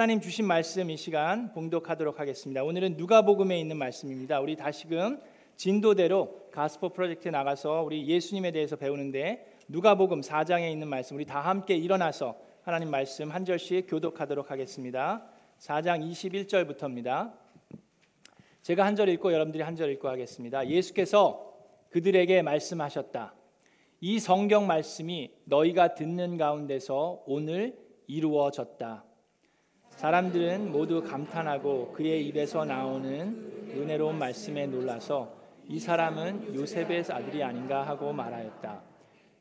하나님 주신 말씀 이 시간 봉독하도록 하겠습니다. 오늘은 누가복음에 있는 말씀입니다. 우리 다시금 진도대로 가스포 프로젝트에 나가서 우리 예수님에 대해서 배우는데 누가복음 4장에 있는 말씀 우리 다 함께 일어나서 하나님 말씀 한 절씩 교독하도록 하겠습니다. 4장 21절부터입니다. 제가 한 절 읽고 여러분들이 한 절 읽고 하겠습니다. 예수께서 그들에게 말씀하셨다. 이 성경 말씀이 너희가 듣는 가운데서 오늘 이루어졌다. 사람들은 모두 감탄하고 그의 입에서 나오는 은혜로운 말씀에 놀라서 이 사람은 요셉의 아들이 아닌가 하고 말하였다.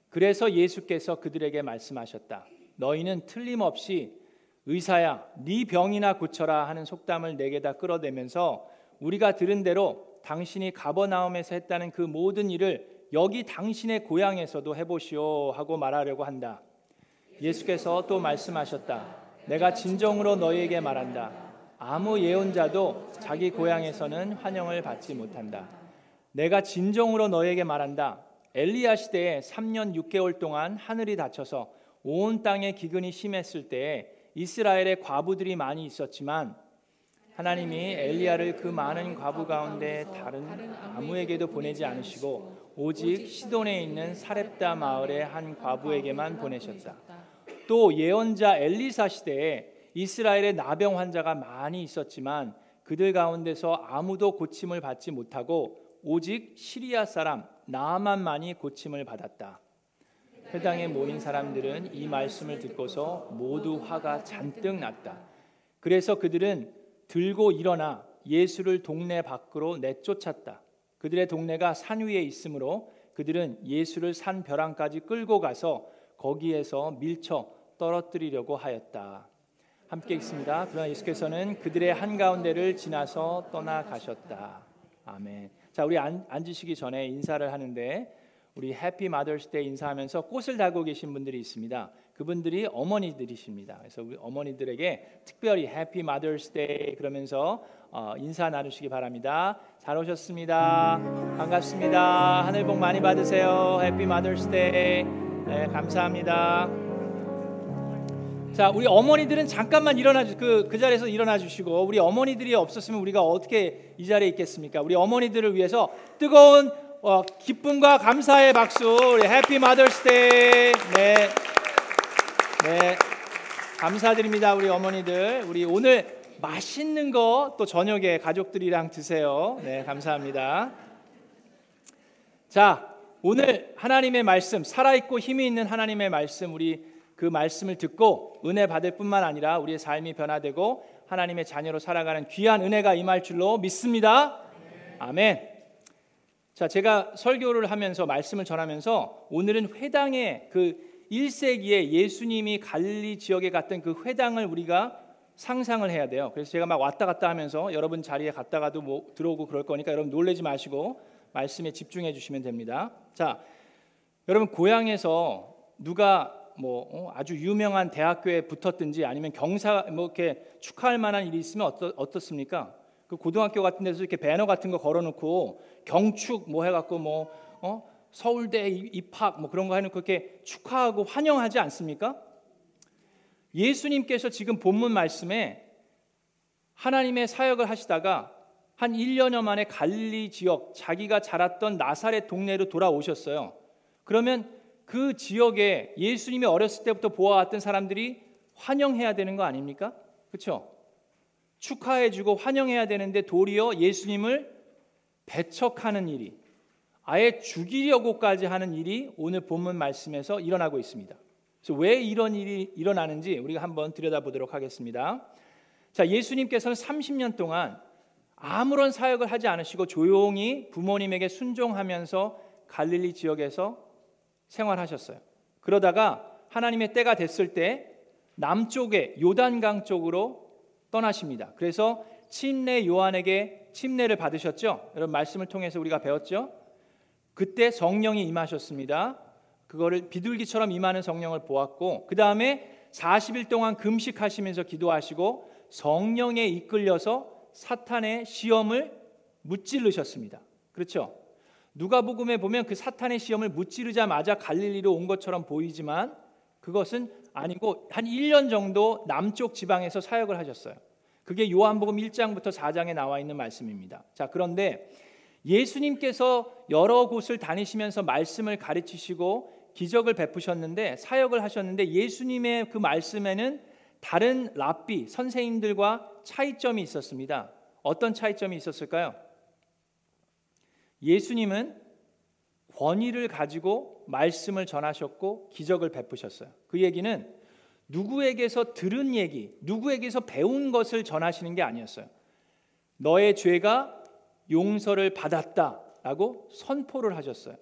그래서 예수께서 그들에게 말씀하셨다. 너희는 틀림없이 의사야, 네 병이나 고쳐라 하는 속담을 내게 다 끌어대면서 우리가 들은 대로 당신이 가버나움에서 했다는 그 모든 일을 여기 당신의 고향에서도 해보시오 하고 말하려고 한다. 예수께서 또 말씀하셨다. 내가 진정으로 너희에게 말한다. 아무 예언자도 자기 고향에서는 환영을 받지 못한다. 내가 진정으로 너희에게 말한다. 엘리야 시대에 3년 6개월 동안 하늘이 닫혀서 온 땅에 기근이 심했을 때에 이스라엘의 과부들이 많이 있었지만 하나님이 엘리야를 그 많은 과부 가운데 다른 아무에게도 보내지 않으시고 오직 시돈에 있는 사렙다 마을의 한 과부에게만 보내셨다. 또 예언자 엘리사 시대에 이스라엘의 나병 환자가 많이 있었지만 그들 가운데서 아무도 고침을 받지 못하고 오직 시리아 사람 나만만이 고침을 받았다. 회당에 모인 사람들은 이 말씀을 듣고서 모두 화가 잔뜩 났다. 그래서 그들은 들고 일어나 예수를 동네 밖으로 내쫓았다. 그들의 동네가 산 위에 있으므로 그들은 예수를 산 벼랑까지 끌고 가서 거기에서 밀쳐 떨어뜨리려고 하였다. 함께 있습니다. 그러나 예수께서는 그들의 한 가운데를 지나서 떠나가셨다. 아멘. 자, 우리 앉, 으시기 전에 인사를 하는데 우리 Happy Mother's Day 인사하면서 꽃을 달고 계신 분들이 있습니다. 그분들이 어머니들이십니다. 그래서 우리 어머니들에게 특별히 Happy Mother's Day 그러면서 어, 인사 나누시기 바랍니다. 잘 오셨습니다. 반갑습니다. 하늘 복 많이 받으세요. Happy Mother's Day. 네, 감사합니다. 자, 우리 어머니들은 잠깐만 일어나 주, 그, 그 자리에서 일어나 주시고, 우리 어머니들이 없었으면 우리가 어떻게 이 자리에 있겠습니까? 우리 어머니들을 위해서 뜨거운 어, 기쁨과 감사의 박수, 우리 Happy Mother's Day. 네. 네. 감사드립니다, 우리 어머니들. 우리 오늘 맛있는 거 또 저녁에 가족들이랑 드세요. 네, 감사합니다. 자, 오늘 하나님의 말씀, 살아있고 힘이 있는 하나님의 말씀, 우리 그 말씀을 듣고 은혜 받을 뿐만 아니라 우리의 삶이 변화되고 하나님의 자녀로 살아가는 귀한 은혜가 임할 줄로 믿습니다. 아멘. 자, 제가 설교를 하면서 말씀을 전하면서 오늘은 회당의 그 1세기에 예수님이 갈릴리 지역에 갔던 그 회당을 우리가 상상을 해야 돼요. 그래서 제가 막 왔다 갔다 하면서 여러분 자리에 갔다가도 뭐 들어오고 그럴 거니까 여러분 놀래지 마시고 말씀에 집중해 주시면 됩니다. 자, 여러분 고향에서 누가 뭐 어, 아주 유명한 대학교에 붙었든지 아니면 경사 뭐 이렇게 축하할 만한 일이 있으면 어떠, 어떻습니까? 그 고등학교 같은 데서 이렇게 배너 같은 거 걸어놓고 경축 뭐 해갖고 뭐 어? 서울대 입학 뭐 그런 거 해놓고 그렇게 축하하고 환영하지 않습니까? 예수님께서 지금 본문 말씀에 하나님의 사역을 하시다가 한 1년여 만에 갈릴리 지역 자기가 자랐던 나사렛 동네로 돌아오셨어요. 그러면 그 지역에 예수님이 어렸을 때부터 보아왔던 사람들이 환영해야 되는 거 아닙니까? 그렇죠? 축하해주고 환영해야 되는데 도리어 예수님을 배척하는 일이 아예 죽이려고까지 하는 일이 오늘 본문 말씀에서 일어나고 있습니다. 그래서 왜 이런 일이 일어나는지 우리가 한번 들여다보도록 하겠습니다. 자, 예수님께서는 30년 동안 아무런 사역을 하지 않으시고 조용히 부모님에게 순종하면서 갈릴리 지역에서 생활하셨어요. 그러다가 하나님의 때가 됐을 때 남쪽에 요단강 쪽으로 떠나십니다. 그래서 침례 요한에게 침례를 받으셨죠. 여러분 말씀을 통해서 우리가 배웠죠. 그때 성령이 임하셨습니다. 그거를 비둘기처럼 임하는 성령을 보았고 그 다음에 40일 동안 금식하시면서 기도하시고 성령에 이끌려서 사탄의 시험을 무찔르셨습니다. 그렇죠? 누가복음에 보면 그 사탄의 시험을 무찌르자마자 갈릴리로 온 것처럼 보이지만 그것은 아니고 한 1년 정도 남쪽 지방에서 사역을 하셨어요. 그게 요한복음 1장부터 4장에 나와 있는 말씀입니다. 자, 그런데 예수님께서 여러 곳을 다니시면서 말씀을 가르치시고 기적을 베푸셨는데 사역을 하셨는데 예수님의 그 말씀에는 다른 랍비 선생님들과 차이점이 있었습니다. 어떤 차이점이 있었을까요? 예수님은 권위를 가지고 말씀을 전하셨고 기적을 베푸셨어요. 그 얘기는 누구에게서 들은 얘기, 누구에게서 배운 것을 전하시는 게 아니었어요. 너의 죄가 용서를 받았다라고 선포를 하셨어요.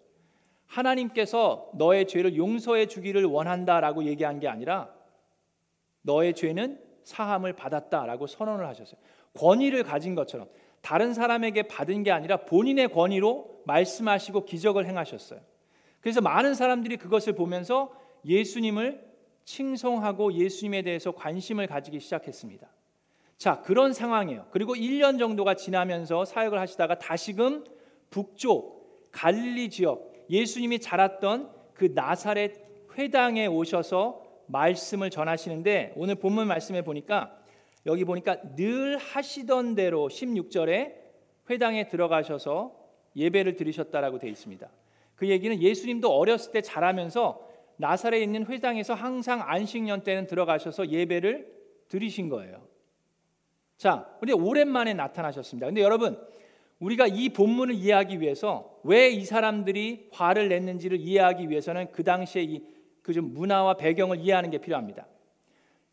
하나님께서 너의 죄를 용서해 주기를 원한다라고 얘기한 게 아니라 너의 죄는 사함을 받았다라고 선언을 하셨어요. 권위를 가진 것처럼 다른 사람에게 받은 게 아니라 본인의 권위로 말씀하시고 기적을 행하셨어요. 그래서 많은 사람들이 그것을 보면서 예수님을 칭송하고 예수님에 대해서 관심을 가지기 시작했습니다. 자, 그런 상황이에요. 그리고 1년 정도가 지나면서 사역을 하시다가 다시금 북쪽 갈릴리 지역 예수님이 자랐던 그 나사렛 회당에 오셔서 말씀을 전하시는데 오늘 본문 말씀에 보니까 여기 보니까 늘 하시던 대로 16절에 회당에 들어가셔서 예배를 드리셨다라고 되어 있습니다. 그 얘기는 예수님도 어렸을 때 자라면서 나사렛에 있는 회당에서 항상 안식년 때는 들어가셔서 예배를 드리신 거예요. 자, 근데 오랜만에 나타나셨습니다. 근데 여러분, 우리가 이 본문을 이해하기 위해서 왜 이 사람들이 화를 냈는지를 이해하기 위해서는 그 당시에 이그 문화와 배경을 이해하는 게 필요합니다.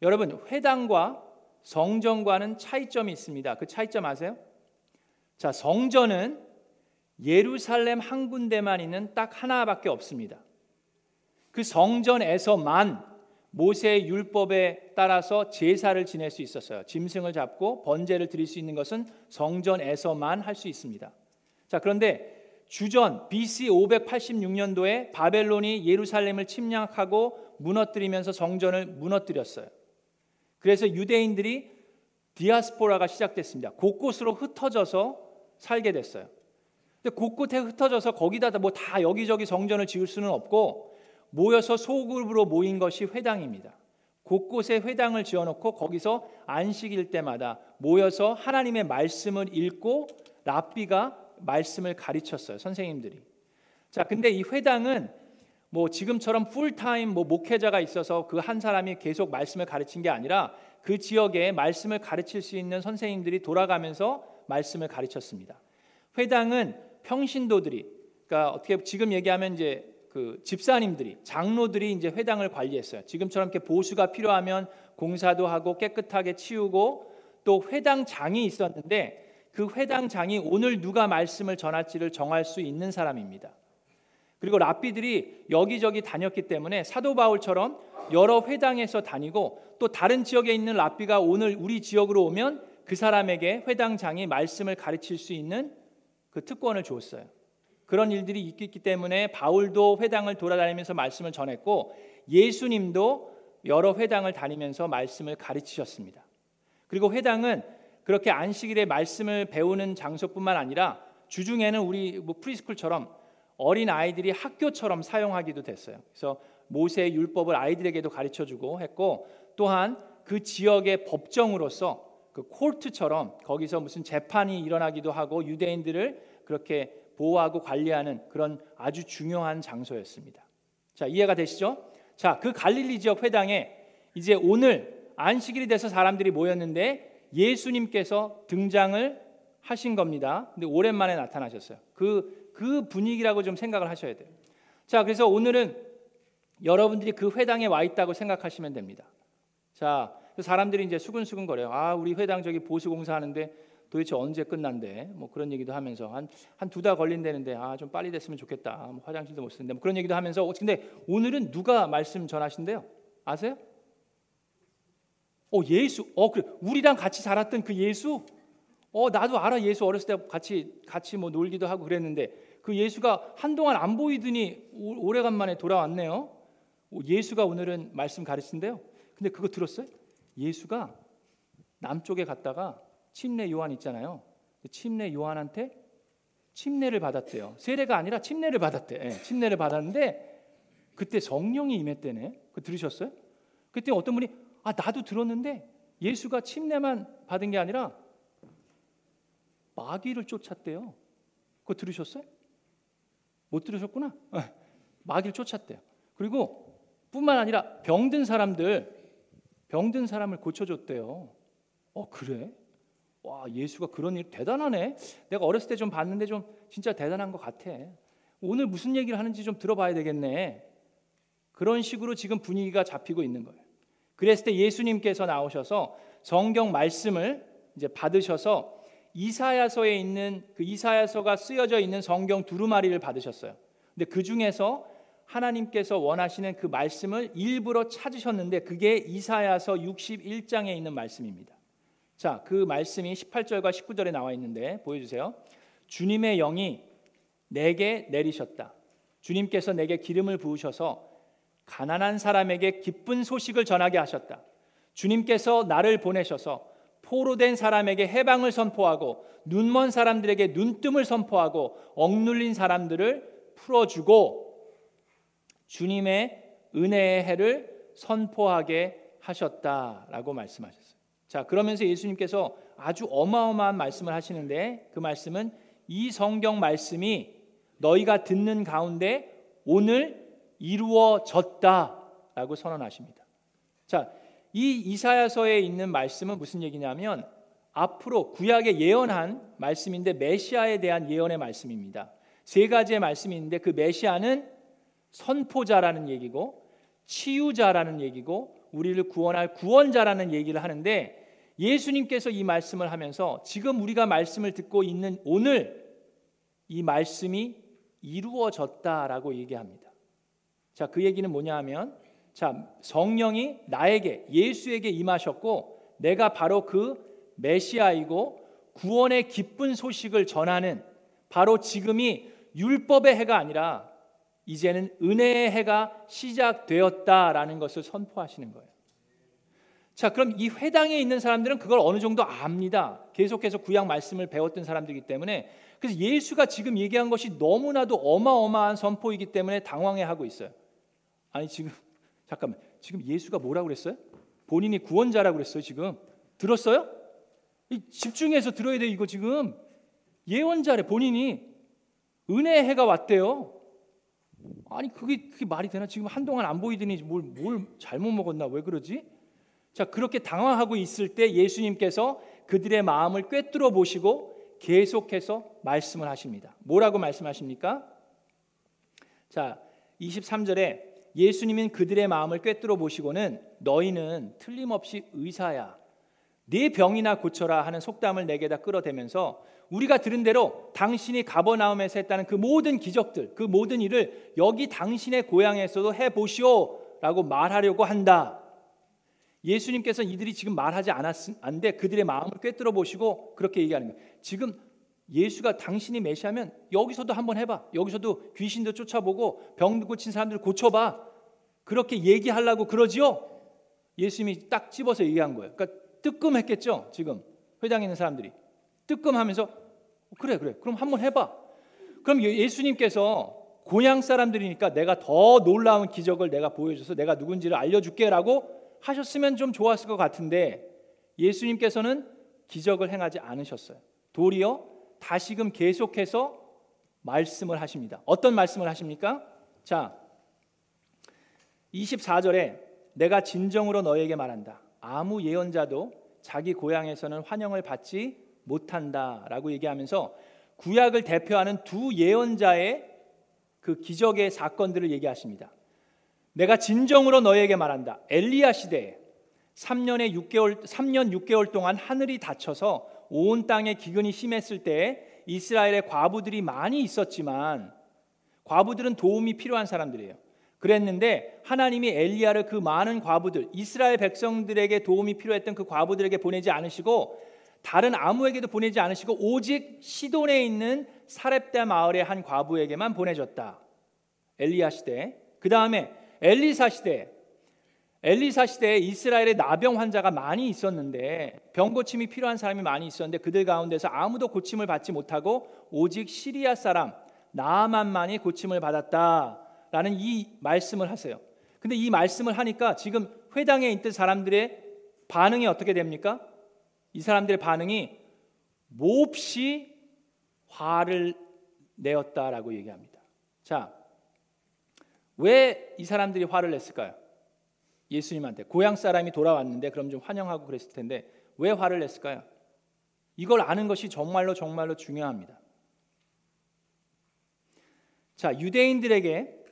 여러분, 회당과 성전과는 차이점이 있습니다. 그 차이점 아세요? 자, 성전은 예루살렘 한 군데만 있는 딱 하나밖에 없습니다. 그 성전에서만 모세의 율법에 따라서 제사를 지낼 수 있었어요. 짐승을 잡고 번제를 드릴 수 있는 것은 성전에서만 할 수 있습니다. 자, 그런데 주전 BC 586년도에 바벨론이 예루살렘을 침략하고 무너뜨리면서 성전을 무너뜨렸어요. 그래서 유대인들이 디아스포라가 시작됐습니다. 곳곳으로 흩어져서 살게 됐어요. 근데 곳곳에 흩어져서 거기다 뭐 다 여기저기 성전을 지을 수는 없고 모여서 소그룹으로 모인 것이 회당입니다. 곳곳에 회당을 지어놓고 거기서 안식일 때마다 모여서 하나님의 말씀을 읽고 랍비가 말씀을 가르쳤어요. 선생님들이. 자, 근데 이 회당은 뭐 지금처럼 풀타임 뭐 목회자가 있어서 그 한 사람이 계속 말씀을 가르친 게 아니라 그 지역에 말씀을 가르칠 수 있는 선생님들이 돌아가면서 말씀을 가르쳤습니다. 회당은 평신도들이 그러니까 어떻게 지금 얘기하면 이제 그 집사님들이 장로들이 이제 회당을 관리했어요. 지금처럼 이렇게 보수가 필요하면 공사도 하고 깨끗하게 치우고 또 회당장이 있었는데 그 회당장이 오늘 누가 말씀을 전할지를 정할 수 있는 사람입니다. 그리고 랍비들이 여기저기 다녔기 때문에 사도 바울처럼 여러 회당에서 다니고 또 다른 지역에 있는 랍비가 오늘 우리 지역으로 오면 그 사람에게 회당장이 말씀을 가르칠 수 있는 그 특권을 주었어요. 그런 일들이 있기 때문에 바울도 회당을 돌아다니면서 말씀을 전했고 예수님도 여러 회당을 다니면서 말씀을 가르치셨습니다. 그리고 회당은 그렇게 안식일에 말씀을 배우는 장소뿐만 아니라 주중에는 우리 뭐 preschool처럼 어린 아이들이 학교처럼 사용하기도 됐어요. 그래서 모세의 율법을 아이들에게도 가르쳐 주고 했고 또한 그 지역의 법정으로서 그 court처럼 거기서 무슨 재판이 일어나기도 하고 유대인들을 그렇게 보호하고 관리하는 그런 아주 중요한 장소였습니다. 자, 이해가 되시죠? 자, 그 갈릴리 지역 회당에 이제 오늘 안식일이 돼서 사람들이 모였는데 예수님께서 등장을 하신 겁니다. 근데 오랜만에 나타나셨어요. 그 그 분위기라고 좀 생각을 하셔야 돼요. 자, 그래서 오늘은 여러분들이 그 회당에 와 있다고 생각하시면 됩니다. 자, 사람들이 이제 수근수근 거려요. 아, 우리 회당 저기 보수 공사하는데 도대체 언제 끝난대? 뭐 그런 얘기도 하면서 한 한 두 달 걸린다는데 아, 좀 빨리 됐으면 좋겠다. 뭐 화장실도 못 쓰는데 뭐 그런 얘기도 하면서 어, 근데 오늘은 누가 말씀 전하신대요? 아세요? 어, 예수. 어, 그래. 우리랑 같이 자랐던 그 예수? 어, 나도 알아. 예수 어렸을 때 같이 같이 뭐 놀기도 하고 그랬는데 그 예수가 한동안 안 보이더니 오래간만에 돌아왔네요. 예수가 오늘은 말씀 가르친대요. 근데 그거 들었어요? 예수가 남쪽에 갔다가 침례 요한 있잖아요. 침례 요한한테 침례를 받았대요. 세례가 아니라 침례를 받았대. 네, 침례를 받았는데 그때 성령이 임했대네. 그 들으셨어요? 그때 어떤 분이 아 나도 들었는데 예수가 침례만 받은 게 아니라 마귀를 쫓았대요. 그거 들으셨어요? 못 들으셨구나. 어, 마귀를 쫓았대요. 그리고 뿐만 아니라 병든 사람들 병든 사람을 고쳐줬대요. 어 그래? 와 예수가 그런 일 대단하네. 내가 어렸을 때 좀 봤는데 좀 진짜 대단한 것 같아. 오늘 무슨 얘기를 하는지 좀 들어봐야 되겠네. 그런 식으로 지금 분위기가 잡히고 있는 거예요. 그랬을 때 예수님께서 나오셔서 성경 말씀을 이제 받으셔서 이사야서에 있는 그 이사야서가 쓰여져 있는 성경 두루마리를 받으셨어요. 근데 그 중에서 하나님께서 원하시는 그 말씀을 일부러 찾으셨는데 그게 이사야서 61장에 있는 말씀입니다. 자, 그 말씀이 18절과 19절에 나와 있는데 보여 주세요. 주님의 영이 내게 내리셨다. 주님께서 내게 기름을 부으셔서 가난한 사람에게 기쁜 소식을 전하게 하셨다. 주님께서 나를 보내셔서 포로 된 사람에게 해방을 선포하고 눈먼 사람들에게 눈뜸을 선포하고 억눌린 사람들을 풀어주고 주님의 은혜의 해를 선포하게 하셨다라고 말씀하셨어요. 자, 그러면서 예수님께서 아주 어마어마한 말씀을 하시는데 그 말씀은 이 성경 말씀이 너희가 듣는 가운데 오늘 이루어졌다라고 선언하십니다. 자, 이 이사야서에 있는 말씀은 무슨 얘기냐면 앞으로 구약에 예언한 말씀인데 메시아에 대한 예언의 말씀입니다. 세 가지의 말씀이 있는데 그 메시아는 선포자라는 얘기고 치유자라는 얘기고 우리를 구원할 구원자라는 얘기를 하는데 예수님께서 이 말씀을 하면서 지금 우리가 말씀을 듣고 있는 오늘 이 말씀이 이루어졌다라고 얘기합니다. 자, 그 얘기는 뭐냐 하면 자, 성령이 나에게 예수에게 임하셨고 내가 바로 그 메시아이고 구원의 기쁜 소식을 전하는 바로 지금이 율법의 해가 아니라 이제는 은혜의 해가 시작되었다라는 것을 선포하시는 거예요. 자, 그럼 이 회당에 있는 사람들은 그걸 어느 정도 압니다. 계속해서 구약 말씀을 배웠던 사람들이기 때문에 그래서 예수가 지금 얘기한 것이 너무나도 어마어마한 선포이기 때문에 당황해 하고 있어요. 아니 지금 잠깐만 지금 예수가 뭐라고 그랬어요? 본인이 구원자라고 그랬어요 지금 들었어요? 집중해서 들어야 돼 이거 지금 예언자래 본인이 은혜의 해가 왔대요. 아니 그게 그게 말이 되나? 지금 한동안 안 보이더니 뭘 뭘 잘못 먹었나? 왜 그러지? 자 그렇게 당황하고 있을 때 예수님께서 그들의 마음을 꿰뚫어 보시고 계속해서 말씀을 하십니다. 뭐라고 말씀하십니까? 자 23절에 예수님은 그들의 마음을 꿰뚫어 보시고는 너희는 틀림없이 의사야. 네 병이나 고쳐라 하는 속담을 내게다 끌어대면서 우리가 들은 대로 당신이 가버나움에서 했다는 그 모든 기적들, 그 모든 일을 여기 당신의 고향에서도 해 보시오라고 말하려고 한다. 예수님께서 이들이 지금 말하지 않았는데 그들의 마음을 꿰뚫어 보시고 그렇게 얘기하는 거예요. 지금 예수가 당신이 메시하면 여기서도 한번 해봐. 여기서도 귀신도 쫓아보고 병 고친 사람들 고쳐봐. 그렇게 얘기하려고 그러지요. 예수님이 딱 집어서 얘기한 거예요. 그러니까 뜨끔했겠죠. 지금 회장에 있는 사람들이 뜨끔하면서 그래 그래 그럼 한번 해봐. 그럼 예, 예수님께서 고향 사람들이니까 내가 더 놀라운 기적을 내가 보여줘서 내가 누군지를 알려줄게라고 하셨으면 좀 좋았을 것 같은데 예수님께서는 기적을 행하지 않으셨어요. 도리어 다시금 계속해서 말씀을 하십니다. 어떤 말씀을 하십니까? 자, 24절에 내가 진정으로 너에게 말한다. 아무 예언자도 자기 고향에서는 환영을 받지 못한다라고 얘기하면서 구약을 대표하는 두 예언자의 그 기적의 사건들을 얘기하십니다. 내가 진정으로 너에게 말한다. 엘리야 시대에 3년에 6개월 3년 6개월 동안 하늘이 닫혀서 온 땅에 기근이 심했을 때 이스라엘에 과부들이 많이 있었지만 과부들은 도움이 필요한 사람들이에요. 그랬는데 하나님이 엘리야를 그 많은 과부들 이스라엘 백성들에게 도움이 필요했던 그 과부들에게 보내지 않으시고 다른 아무에게도 보내지 않으시고 오직 시돈에 있는 사렙대 마을의 한 과부에게만 보내줬다. 엘리야 시대. 그 다음에 엘리사 시대. 엘리사 시대에 이스라엘에 나병 환자가 많이 있었는데 병 고침이 필요한 사람이 많이 있었는데 그들 가운데서 아무도 고침을 받지 못하고 오직 시리아 사람 나만만이 고침을 받았다라는 이 말씀을 하세요. 근데 이 말씀을 하니까 지금 회당에 있던 사람들의 반응이 어떻게 됩니까? 이 사람들의 반응이 몹시 화를 내었다라고 얘기합니다. 자, 왜 이 사람들이 화를 냈을까요? 예수님한테 고향 사람이 돌아왔는데 그럼 좀 환영하고 그랬을 텐데 왜 화를 냈을까요? 이걸 아는 것이 정말로 정말로 중요합니다. 자, 유대인들에게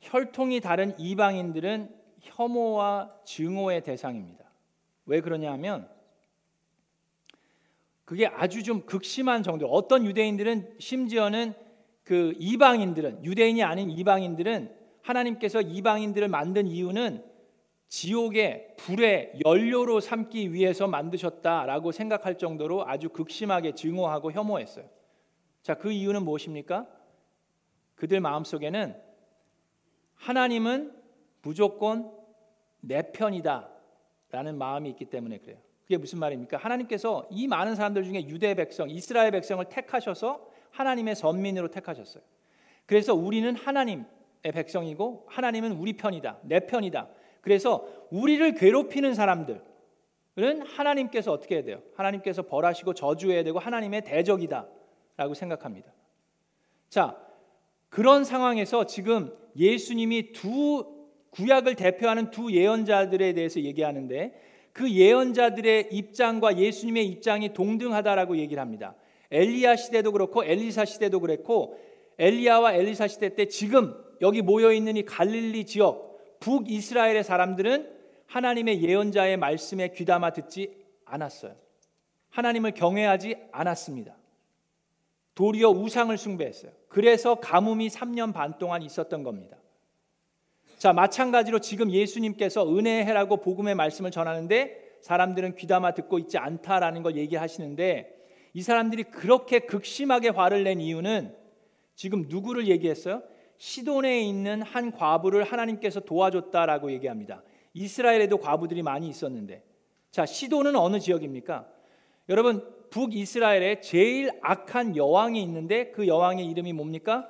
혈통이 다른 이방인들은 혐오와 증오의 대상입니다. 왜 그러냐 하면 그게 아주 좀 극심한 정도. 어떤 유대인들은 심지어는 그 이방인들은 유대인이 아닌 이방인들은 하나님께서 이방인들을 만든 이유는 지옥의 불의 연료로 삼기 위해서 만드셨다라고 생각할 정도로 아주 극심하게 증오하고 혐오했어요. 자, 그 이유는 무엇입니까? 그들 마음속에는 하나님은 무조건 내 편이다 라는 마음이 있기 때문에 그래요. 그게 무슨 말입니까? 하나님께서 이 많은 사람들 중에 유대 백성, 이스라엘 백성을 택하셔서 하나님의 선민으로 택하셨어요. 그래서 우리는 하나님의 백성이고 하나님은 우리 편이다. 내 편이다. 그래서 우리를 괴롭히는 사람들은 하나님께서 어떻게 해야 돼요? 하나님께서 벌하시고 저주해야 되고 하나님의 대적이다라고 생각합니다. 자, 그런 상황에서 지금 예수님이 두 구약을 대표하는 두 예언자들에 대해서 얘기하는데 그 예언자들의 입장과 예수님의 입장이 동등하다라고 얘기를 합니다. 엘리야 시대도 그렇고 엘리사 시대도 그랬고 엘리야와 엘리사 시대 때 지금 여기 모여 있는 이 갈릴리 지역 북이스라엘의 사람들은 하나님의 예언자의 말씀에 귀담아 듣지 않았어요. 하나님을 경외하지 않았습니다. 도리어 우상을 숭배했어요. 그래서 가뭄이 3년 반 동안 있었던 겁니다. 자, 마찬가지로 지금 예수님께서 은혜해라고 복음의 말씀을 전하는데 사람들은 귀담아 듣고 있지 않다라는 걸 얘기하시는데 이 사람들이 그렇게 극심하게 화를 낸 이유는 지금 누구를 얘기했어요? 시돈에 있는 한 과부를 하나님께서 도와줬다라고 얘기합니다. 이스라엘에도 과부들이 많이 있었는데 자, 시돈은 어느 지역입니까? 여러분 북이스라엘에 제일 악한 여왕이 있는데 그 여왕의 이름이 뭡니까?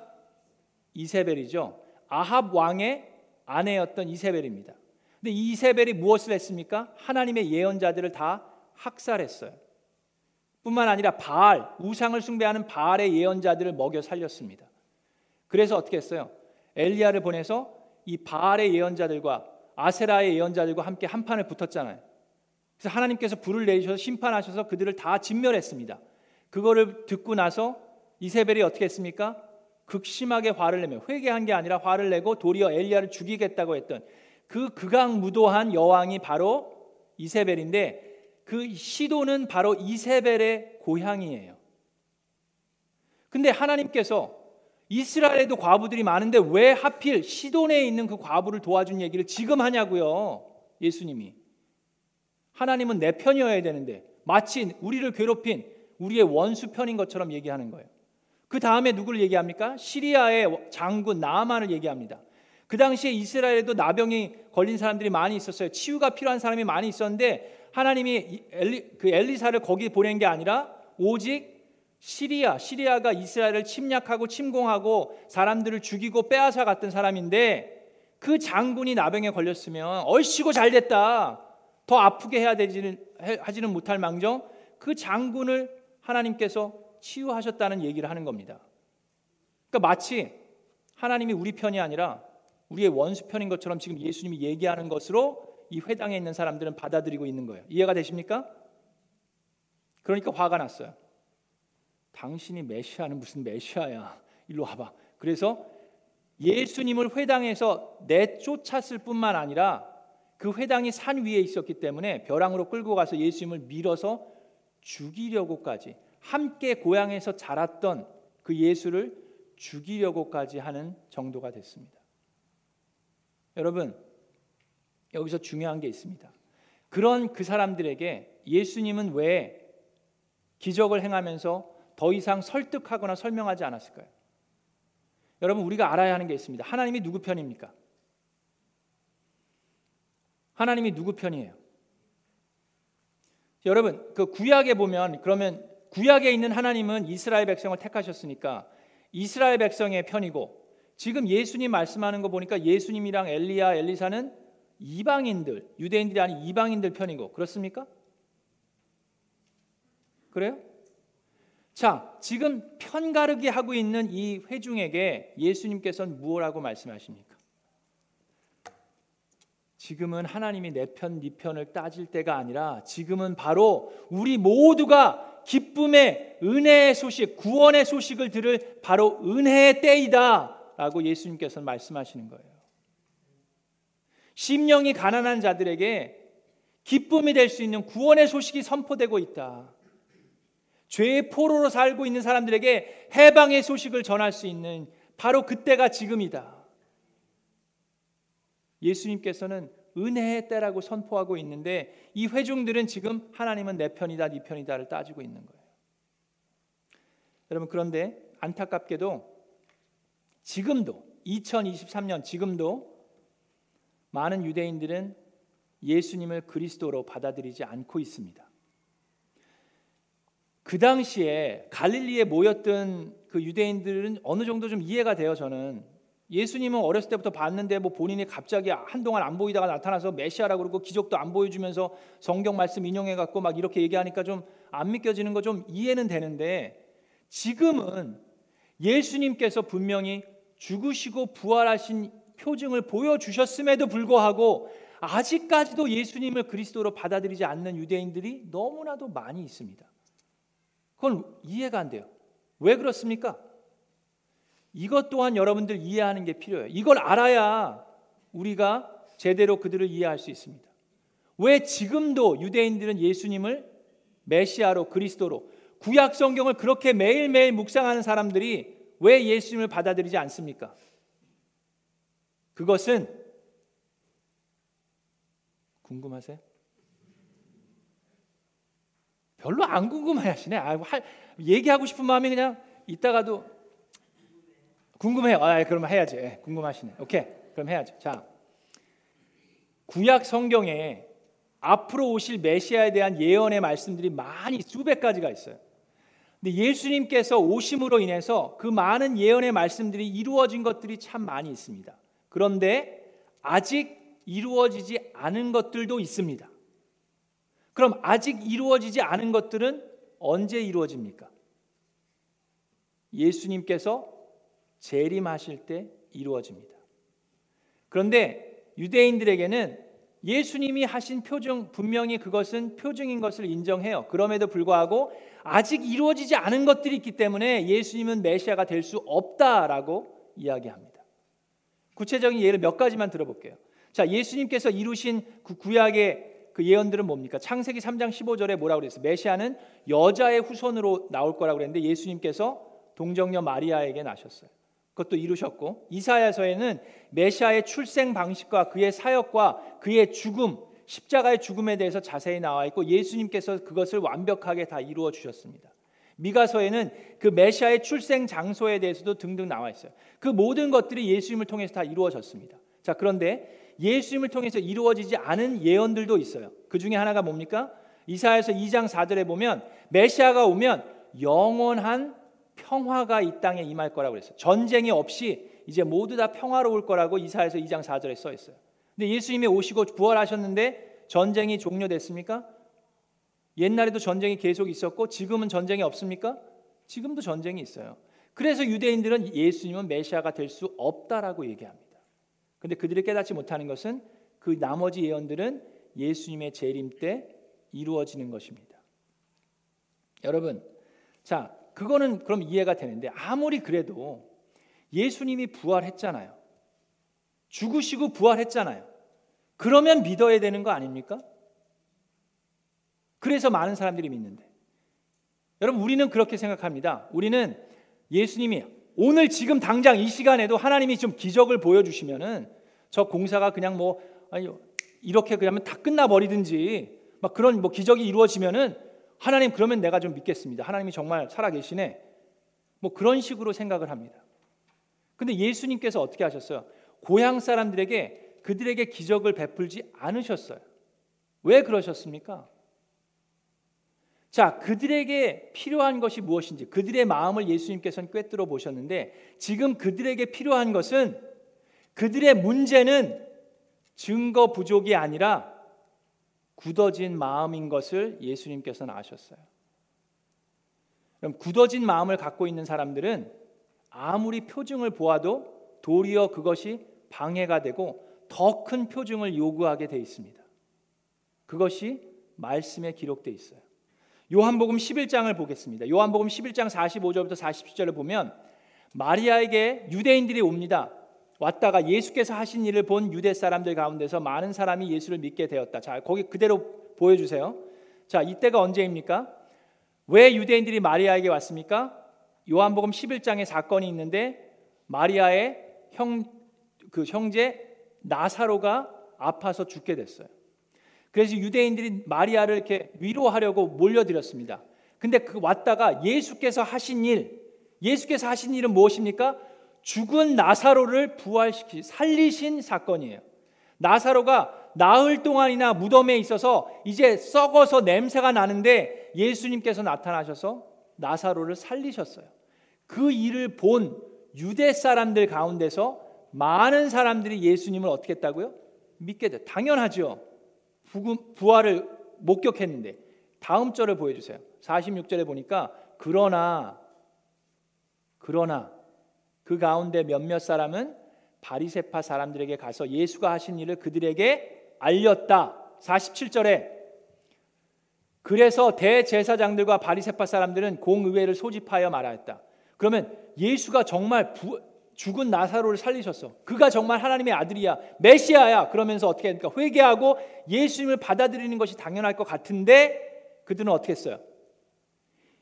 이세벨이죠. 아합 왕의 아내였던 이세벨입니다. 근데 이세벨이 무엇을 했습니까? 하나님의 예언자들을 다 학살했어요. 뿐만 아니라 바알, 우상을 숭배하는 바알의 예언자들을 먹여 살렸습니다. 그래서 어떻게 했어요? 엘리야를 보내서 이 바알의 예언자들과 아세라의 예언자들과 함께 한 판을 붙었잖아요. 그래서 하나님께서 불을 내리셔서 심판하셔서 그들을 다 진멸했습니다. 그거를 듣고 나서 이세벨이 어떻게 했습니까? 극심하게 화를 내며 회개한 게 아니라 화를 내고 도리어 엘리야를 죽이겠다고 했던 그 극악무도한 여왕이 바로 이세벨인데 그 시도는 바로 이세벨의 고향이에요. 근데 하나님께서 이스라엘에도 과부들이 많은데 왜 하필 시돈에 있는 그 과부를 도와준 얘기를 지금 하냐고요. 예수님이. 하나님은 내 편이어야 되는데 마치 우리를 괴롭힌 우리의 원수 편인 것처럼 얘기하는 거예요. 그 다음에 누구를 얘기합니까? 시리아의 장군 나아만을 얘기합니다. 그 당시에 이스라엘에도 나병이 걸린 사람들이 많이 있었어요. 치유가 필요한 사람이 많이 있었는데 하나님이 엘리, 그 엘리사를 거기 보낸 게 아니라 오직 시리아, 시리아가 이스라엘을 침략하고 침공하고 사람들을 죽이고 빼앗아 갔던 사람인데 그 장군이 나병에 걸렸으면 얼씨고 잘 됐다. 더 아프게 해야 되지는 하지는 못할 망정 그 장군을 하나님께서 치유하셨다는 얘기를 하는 겁니다. 그러니까 마치 하나님이 우리 편이 아니라 우리의 원수 편인 것처럼 지금 예수님이 얘기하는 것으로 이 회당에 있는 사람들은 받아들이고 있는 거예요. 이해가 되십니까? 그러니까 화가 났어요. 당신이 메시아는 무슨 메시아야? 일로 와봐. 그래서 예수님을 회당에서 내쫓았을 뿐만 아니라 그 회당이 산 위에 있었기 때문에 벼랑으로 끌고 가서 예수님을 밀어서 죽이려고까지 함께 고향에서 자랐던 그 예수를 죽이려고까지 하는 정도가 됐습니다. 여러분, 여기서 중요한 게 있습니다. 그런 그 사람들에게 예수님은 왜 기적을 행하면서 더 이상 설득하거나 설명하지 않았을까요? 여러분, 우리가 알아야 하는 게 있습니다. 하나님이 누구 편입니까? 하나님이 누구 편이에요? 여러분, 그 구약에 보면 그러면 구약에 있는 하나님은 이스라엘 백성을 택하셨으니까 이스라엘 백성의 편이고 지금 예수님 말씀하는 거 보니까 예수님이랑 엘리야, 엘리사는 이방인들, 유대인들이 아닌 이방인들 편이고 그렇습니까? 그래요? 자, 지금 편가르기 하고 있는 이 회중에게 예수님께서는 무엇라고 말씀하십니까? 지금은 하나님이 내 편, 네 편을 따질 때가 아니라 지금은 바로 우리 모두가 기쁨의 은혜의 소식, 구원의 소식을 들을 바로 은혜의 때이다라고 예수님께서는 말씀하시는 거예요. 심령이 가난한 자들에게 기쁨이 될 수 있는 구원의 소식이 선포되고 있다. 죄의 포로로 살고 있는 사람들에게 해방의 소식을 전할 수 있는 바로 그때가 지금이다. 예수님께서는 은혜의 때라고 선포하고 있는데 이 회중들은 지금 하나님은 내 편이다, 네 편이다를 따지고 있는 거예요. 여러분 그런데 안타깝게도 지금도 2023년 지금도 많은 유대인들은 예수님을 그리스도로 받아들이지 않고 있습니다. 그 당시에 갈릴리에 모였던 그 유대인들은 어느 정도 좀 이해가 돼요. 저는 예수님은 어렸을 때부터 봤는데 뭐 본인이 갑자기 한동안 안 보이다가 나타나서 메시아라고 그러고 기적도 안 보여주면서 성경 말씀 인용해 갖고 막 이렇게 얘기하니까 좀 안 믿겨지는 거 좀 이해는 되는데 지금은 예수님께서 분명히 죽으시고 부활하신 표징을 보여주셨음에도 불구하고 아직까지도 예수님을 그리스도로 받아들이지 않는 유대인들이 너무나도 많이 있습니다. 그건 이해가 안 돼요. 왜 그렇습니까? 이것 또한 여러분들 이해하는 게 필요해요. 이걸 알아야 우리가 제대로 그들을 이해할 수 있습니다. 왜 지금도 유대인들은 예수님을 메시아로 그리스도로 구약 성경을 그렇게 매일매일 묵상하는 사람들이 왜 예수님을 받아들이지 않습니까? 그것은 궁금하세요? 별로 안 궁금해 하시네. 아, 할, 얘기하고 싶은 마음이 그냥 있다가도 궁금해요. 아, 그럼 해야지. 예, 궁금하시네. 오케이. 그럼 해야죠. 자. 구약 성경에 앞으로 오실 메시아에 대한 예언의 말씀들이 많이 수백 가지가 있어요. 근데 예수님께서 오심으로 인해서 그 많은 예언의 말씀들이 이루어진 것들이 참 많이 있습니다. 그런데 아직 이루어지지 않은 것들도 있습니다. 그럼 아직 이루어지지 않은 것들은 언제 이루어집니까? 예수님께서 재림하실 때 이루어집니다. 그런데 유대인들에게는 예수님이 하신 표정 분명히 그것은 표정인 것을 인정해요. 그럼에도 불구하고 아직 이루어지지 않은 것들이 있기 때문에 예수님은 메시아가 될 수 없다라고 이야기합니다. 구체적인 예를 몇 가지만 들어볼게요. 자, 예수님께서 이루신 그 구약의 그 예언들은 뭡니까? 창세기 3장 15절에 뭐라고 그랬어요? 메시아는 여자의 후손으로 나올 거라고 그랬는데 예수님께서 동정녀 마리아에게 나셨어요. 그것도 이루셨고 이사야서에는 메시아의 출생 방식과 그의 사역과 그의 죽음, 십자가의 죽음에 대해서 자세히 나와 있고 예수님께서 그것을 완벽하게 다 이루어 주셨습니다. 미가서에는 그 메시아의 출생 장소에 대해서도 등등 나와 있어요. 그 모든 것들이 예수님을 통해서 다 이루어졌습니다. 자, 그런데 예수님을 통해서 이루어지지 않은 예언들도 있어요. 그 중에 하나가 뭡니까? 이사야서 2장 4절에 보면 메시아가 오면 영원한 평화가 이 땅에 임할 거라고 그랬어요. 전쟁이 없이 이제 모두 다 평화로울 거라고 이사에서 2장 4절에 써 있어요. 근데 예수님이 오시고 부활하셨는데 전쟁이 종료됐습니까? 옛날에도 전쟁이 계속 있었고 지금은 전쟁이 없습니까? 지금도 전쟁이 있어요. 그래서 유대인들은 예수님은 메시아가 될 수 없다라고 얘기합니다. 근데 그들이 깨닫지 못하는 것은 그 나머지 예언들은 예수님의 재림 때 이루어지는 것입니다. 여러분, 자, 그거는 그럼 이해가 되는데 아무리 그래도 예수님이 부활했잖아요. 죽으시고 부활했잖아요. 그러면 믿어야 되는 거 아닙니까? 그래서 많은 사람들이 믿는데. 여러분, 우리는 그렇게 생각합니다. 우리는 예수님이 오늘 지금 당장 이 시간에도 하나님이 좀 기적을 보여주시면은 저 공사가 그냥 뭐, 아니, 이렇게 그러면 다 끝나버리든지 막 그런 뭐 기적이 이루어지면은 하나님 그러면 내가 좀 믿겠습니다. 하나님이 정말 살아계시네. 뭐 그런 식으로 생각을 합니다. 근데 예수님께서 어떻게 하셨어요? 고향 사람들에게 그들에게 기적을 베풀지 않으셨어요. 왜 그러셨습니까? 자, 그들에게 필요한 것이 무엇인지 그들의 마음을 예수님께서는 꿰뚫어 보셨는데 지금 그들에게 필요한 것은 그들의 문제는 증거 부족이 아니라 굳어진 마음인 것을 예수님께서는 아셨어요. 그럼 굳어진 마음을 갖고 있는 사람들은 아무리 표징을 보아도 도리어 그것이 방해가 되고 더 큰 표징을 요구하게 돼 있습니다. 그것이 말씀에 기록돼 있어요. 요한복음 11장을 보겠습니다. 요한복음 11장 45절부터 47절을 보면 마리아에게 유대인들이 옵니다. 왔다가 예수께서 하신 일을 본 유대 사람들 가운데서 많은 사람이 예수를 믿게 되었다. 자, 거기 그대로 보여주세요. 자, 이때가 언제입니까? 왜 유대인들이 마리아에게 왔습니까? 요한복음 11장에 사건이 있는데 마리아의 형, 그 형제 나사로가 아파서 죽게 됐어요. 그래서 유대인들이 마리아를 이렇게 위로하려고 몰려들었습니다. 근데 그 왔다가 예수께서 하신 일, 예수께서 하신 일은 무엇입니까? 죽은 나사로를 부활시키 살리신 사건이에요. 나사로가 나흘 동안이나 무덤에 있어서 이제 썩어서 냄새가 나는데 예수님께서 나타나셔서 나사로를 살리셨어요. 그 일을 본 유대 사람들 가운데서 많은 사람들이 예수님을 어떻게 했다고요? 믿게 돼. 당연하죠. 부활을 목격했는데 다음 절을 보여주세요. 46절에 보니까 그러나 그러나 그 가운데 몇몇 사람은 바리세파 사람들에게 가서 예수가 하신 일을 그들에게 알렸다. 47절에 그래서 대제사장들과 바리세파 사람들은 공의회를 소집하여 말하였다. 그러면 예수가 정말 부, 죽은 나사로를 살리셨어. 그가 정말 하나님의 아들이야. 메시아야. 그러면서 어떻게 합니까? 회개하고 예수님을 받아들이는 것이 당연할 것 같은데 그들은 어떻게 했어요?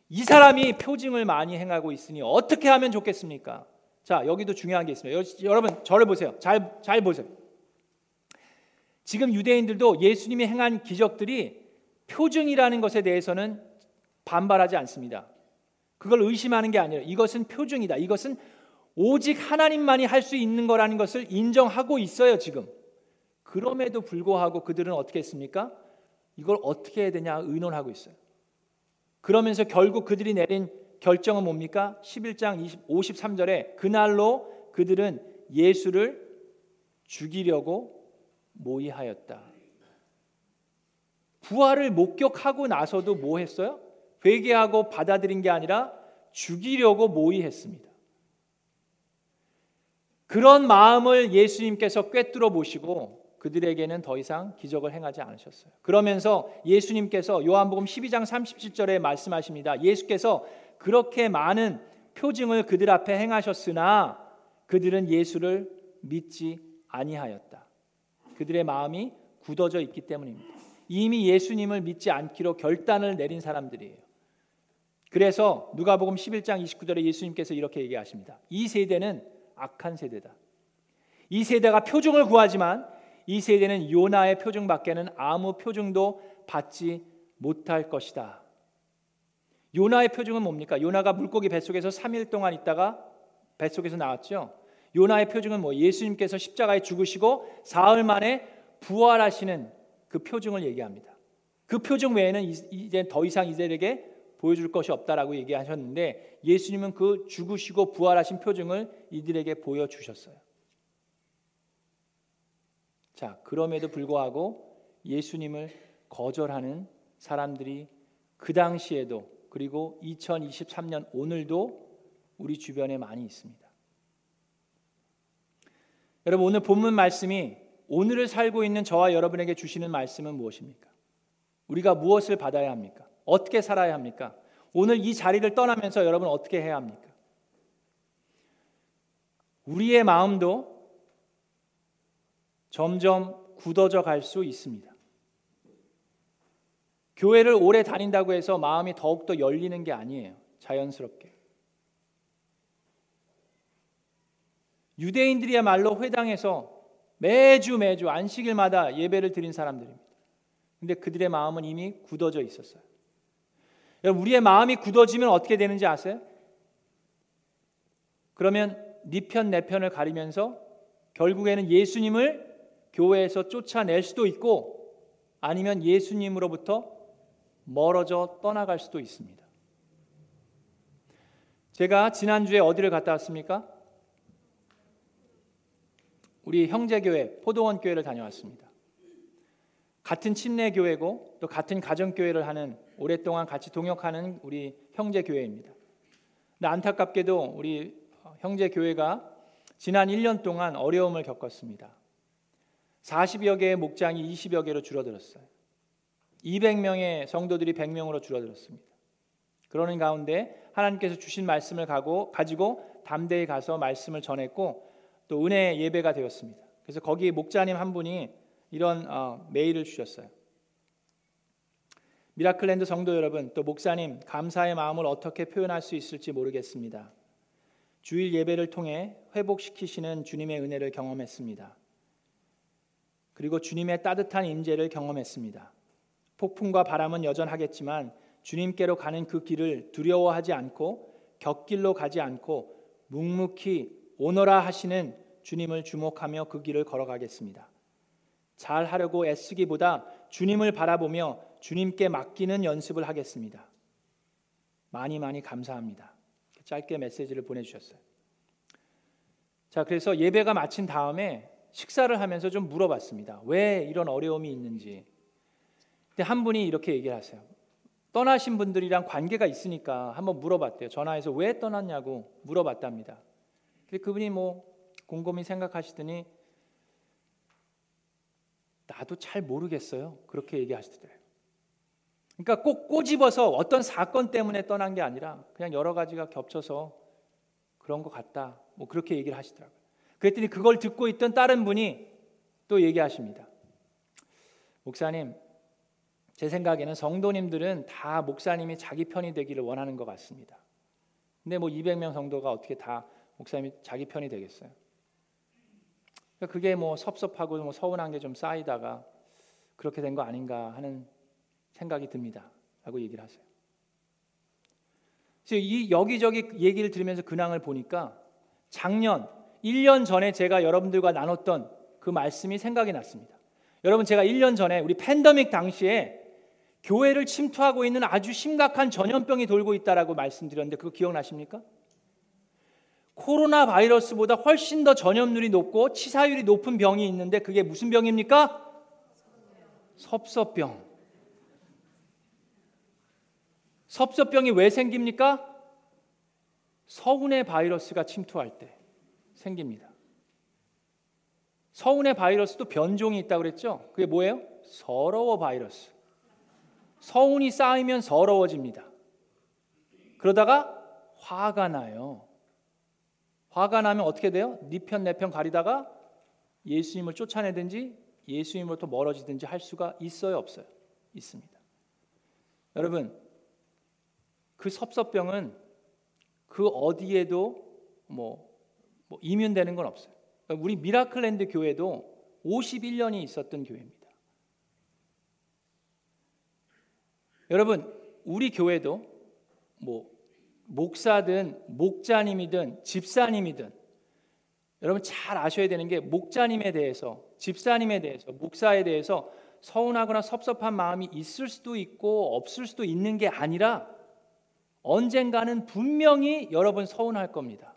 이 사람이 표징을 많이 행하고 있으니 어떻게 하면 좋겠습니까? 자, 여기도 중요한 게 있습니다. 여러분, 저를 보세요. 잘, 잘 보세요. 지금 유대인들도 예수님이 행한 기적들이 표징이라는 것에 대해서는 반발하지 않습니다. 그걸 의심하는 게 아니라 이것은 표징이다. 이것은 오직 하나님만이 할 수 있는 거라는 것을 인정하고 있어요, 지금. 그럼에도 불구하고 그들은 어떻게 했습니까? 이걸 어떻게 해야 되냐 의논하고 있어요. 그러면서 결국 그들이 내린 결정은 뭡니까? 11장 20, 53절에 그날로 그들은 예수를 죽이려고 모의하였다. 부활을 목격하고 나서도 뭐 했어요? 회개하고 받아들인 게 아니라 죽이려고 모의했습니다. 그런 마음을 예수님께서 꿰뚫어 보시고 그들에게는 더 이상 기적을 행하지 않으셨어요. 그러면서 예수님께서 요한복음 12장 37절에 말씀하십니다. 예수께서 그렇게 많은 표징을 그들 앞에 행하셨으나 그들은 예수를 믿지 아니하였다. 그들의 마음이 굳어져 있기 때문입니다. 이미 예수님을 믿지 않기로 결단을 내린 사람들이에요. 그래서 누가복음 11장 29절에 예수님께서 이렇게 얘기하십니다. 이 세대는 악한 세대다. 이 세대가 표징을 구하지만 이 세대는 요나의 표징밖에는 아무 표징도 받지 못할 것이다. 요나의 표징은 뭡니까? 요나가 물고기 뱃속에서 3일 동안 있다가 뱃속에서 나왔죠. 요나의 표징은 뭐 예수님께서 십자가에 죽으시고 사흘 만에 부활하시는 그 표징을 얘기합니다. 그 표징 외에는 이제 더 이상 이들에게 보여줄 것이 없다라고 얘기하셨는데 예수님은 그 죽으시고 부활하신 표징을 이들에게 보여주셨어요. 자, 그럼에도 불구하고 예수님을 거절하는 사람들이 그 당시에도 그리고 2023년 오늘도 우리 주변에 많이 있습니다. 여러분 오늘 본문 말씀이 오늘을 살고 있는 저와 여러분에게 주시는 말씀은 무엇입니까? 우리가 무엇을 받아야 합니까? 어떻게 살아야 합니까? 오늘 이 자리를 떠나면서 여러분 어떻게 해야 합니까? 우리의 마음도 점점 굳어져 갈 수 있습니다. 교회를 오래 다닌다고 해서 마음이 더욱더 열리는 게 아니에요. 자연스럽게. 유대인들이야말로 회당에서 매주 매주 안식일마다 예배를 드린 사람들입니다. 근데 그들의 마음은 이미 굳어져 있었어요. 우리의 마음이 굳어지면 어떻게 되는지 아세요? 그러면 네 편 내 편을 가리면서 결국에는 예수님을 교회에서 쫓아낼 수도 있고 아니면 예수님으로부터 멀어져 떠나갈 수도 있습니다. 제가 지난주에 어디를 갔다 왔습니까? 우리 형제교회 포도원 교회를 다녀왔습니다. 같은 침례 교회고 또 같은 가정 교회를 하는 오랫동안 같이 동역하는 우리 형제 교회입니다. 근데 안타깝게도 우리 형제 교회가 지난 1년 동안 어려움을 겪었습니다. 40여 개의 목장이 20여 개로 줄어들었어요. 200명의 성도들이 100명으로 줄어들었습니다. 그러는 가운데 하나님께서 주신 말씀을 가고 가지고 담대히 가서 말씀을 전했고 또 은혜 예배가 되었습니다. 그래서 거기 목자님 한 분이 이런 어, 메일을 주셨어요. 미라클랜드 성도 여러분, 또 목사님 감사의 마음을 어떻게 표현할 수 있을지 모르겠습니다. 주일 예배를 통해 회복시키시는 주님의 은혜를 경험했습니다. 그리고 주님의 따뜻한 임재를 경험했습니다. 폭풍과 바람은 여전하겠지만 주님께로 가는 그 길을 두려워하지 않고 곁길로 가지 않고 묵묵히 오너라 하시는 주님을 주목하며 그 길을 걸어가겠습니다. 잘 하려고 애쓰기보다 주님을 바라보며 주님께 맡기는 연습을 하겠습니다. 많이 많이 감사합니다. 짧게 메시지를 보내주셨어요. 자, 그래서 예배가 마친 다음에 식사를 하면서 좀 물어봤습니다. 왜 이런 어려움이 있는지. 근데 한 분이 이렇게 얘기를 하세요. 떠나신 분들이랑 관계가 있으니까 한번 물어봤대요. 전화해서 왜 떠났냐고 물어봤답니다. 근데 그분이 뭐 곰곰이 생각하시더니 나도 잘 모르겠어요. 그렇게 얘기하시더래요. 그러니까 꼭 꼬집어서 어떤 사건 때문에 떠난 게 아니라 그냥 여러 가지가 겹쳐서 그런 것 같다. 뭐 그렇게 얘기를 하시더라고요. 그랬더니 그걸 듣고 있던 다른 분이 또 얘기하십니다. 목사님, 제 생각에는 성도님들은 다 목사님이 자기 편이 되기를 원하는 것 같습니다. 근데 뭐 200명 성도가 어떻게 다 목사님이 자기 편이 되겠어요? 그러니까 그게 뭐 섭섭하고 뭐 서운한 게 좀 쌓이다가 그렇게 된 거 아닌가 하는 생각이 듭니다. 라고 얘기를 하세요. 그래서 이 여기저기 얘기를 들으면서 근황을 보니까 작년 1년 전에 제가 여러분들과 나눴던 그 말씀이 생각이 났습니다. 여러분 제가 1년 전에 우리 팬더믹 당시에 교회를 침투하고 있는 아주 심각한 전염병이 돌고 있다라고 말씀드렸는데 그거 기억나십니까? 코로나 바이러스보다 훨씬 더 전염률이 높고 치사율이 높은 병이 있는데 그게 무슨 병입니까? 섭섭병. 섭섭병이 왜 생깁니까? 서운의 바이러스가 침투할 때 생깁니다. 서운의 바이러스도 변종이 있다고 그랬죠? 그게 뭐예요? 서러워 바이러스. 서운이 쌓이면 서러워집니다. 그러다가 화가 나요. 화가 나면 어떻게 돼요? 네 편 내 편 가리다가 예수님을 쫓아내든지 예수님으로부터 멀어지든지 할 수가 있어요, 없어요? 있습니다. 여러분, 그 섭섭병은 그 어디에도 뭐, 뭐 이면되는 건 없어요. 우리 미라클랜드 교회도 51년이 있었던 교회입니다. 여러분, 우리 교회도 뭐 목사든 목자님이든 집사님이든 여러분 잘 아셔야 되는 게 목자님에 대해서 집사님에 대해서 목사에 대해서 서운하거나 섭섭한 마음이 있을 수도 있고 없을 수도 있는 게 아니라 언젠가는 분명히 여러분 서운할 겁니다.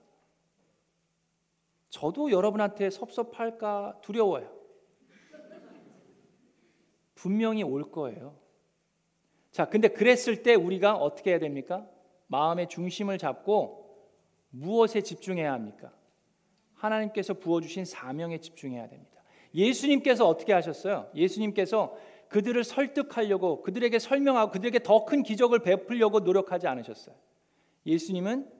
저도 여러분한테 섭섭할까 두려워요. 분명히 올 거예요. 자, 근데 그랬을 때 우리가 어떻게 해야 됩니까? 마음의 중심을 잡고 무엇에 집중해야 합니까? 하나님께서 부어주신 사명에 집중해야 됩니다. 예수님께서 어떻게 하셨어요? 예수님께서 그들을 설득하려고 그들에게 설명하고 그들에게 더 큰 기적을 베풀려고 노력하지 않으셨어요. 예수님은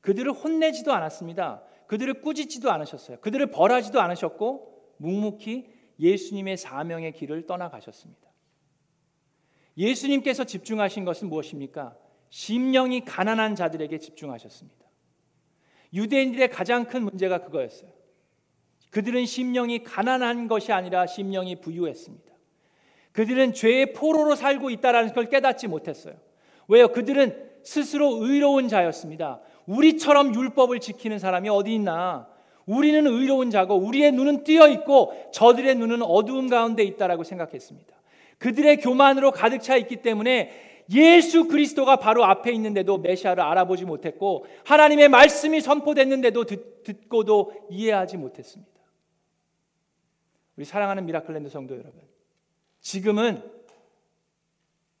그들을 혼내지도 않았습니다. 그들을 꾸짖지도 않으셨어요. 그들을 벌하지도 않으셨고 묵묵히 예수님의 사명의 길을 떠나가셨습니다. 예수님께서 집중하신 것은 무엇입니까? 심령이 가난한 자들에게 집중하셨습니다. 유대인들의 가장 큰 문제가 그거였어요. 그들은 심령이 가난한 것이 아니라 심령이 부유했습니다. 그들은 죄의 포로로 살고 있다라는 걸 깨닫지 못했어요. 왜요? 그들은 스스로 의로운 자였습니다. 우리처럼 율법을 지키는 사람이 어디 있나? 우리는 의로운 자고 우리의 눈은 뜨여 있고 저들의 눈은 어두움 가운데 있다라고 생각했습니다. 그들의 교만으로 가득 차 있기 때문에 예수 그리스도가 바로 앞에 있는데도 메시아를 알아보지 못했고 하나님의 말씀이 선포됐는데도 듣, 고도 이해하지 못했습니다. 우리 사랑하는 미라클랜드 성도 여러분, 지금은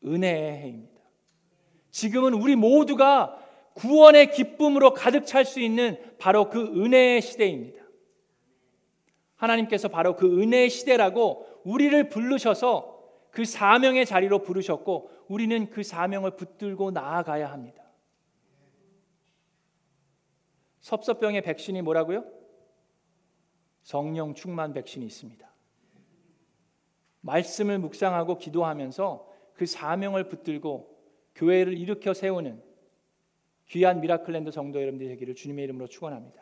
은혜의 해입니다. 지금은 우리 모두가 구원의 기쁨으로 가득 찰 수 있는 바로 그 은혜의 시대입니다. 하나님께서 바로 그 은혜의 시대라고 우리를 부르셔서 그 사명의 자리로 부르셨고 우리는 그 사명을 붙들고 나아가야 합니다. 섭섭병의 백신이 뭐라고요? 성령 충만 백신이 있습니다. 말씀을 묵상하고 기도하면서 그 사명을 붙들고 교회를 일으켜 세우는 귀한 미라클랜드 성도 여러분들 되기를 주님의 이름으로 축원합니다.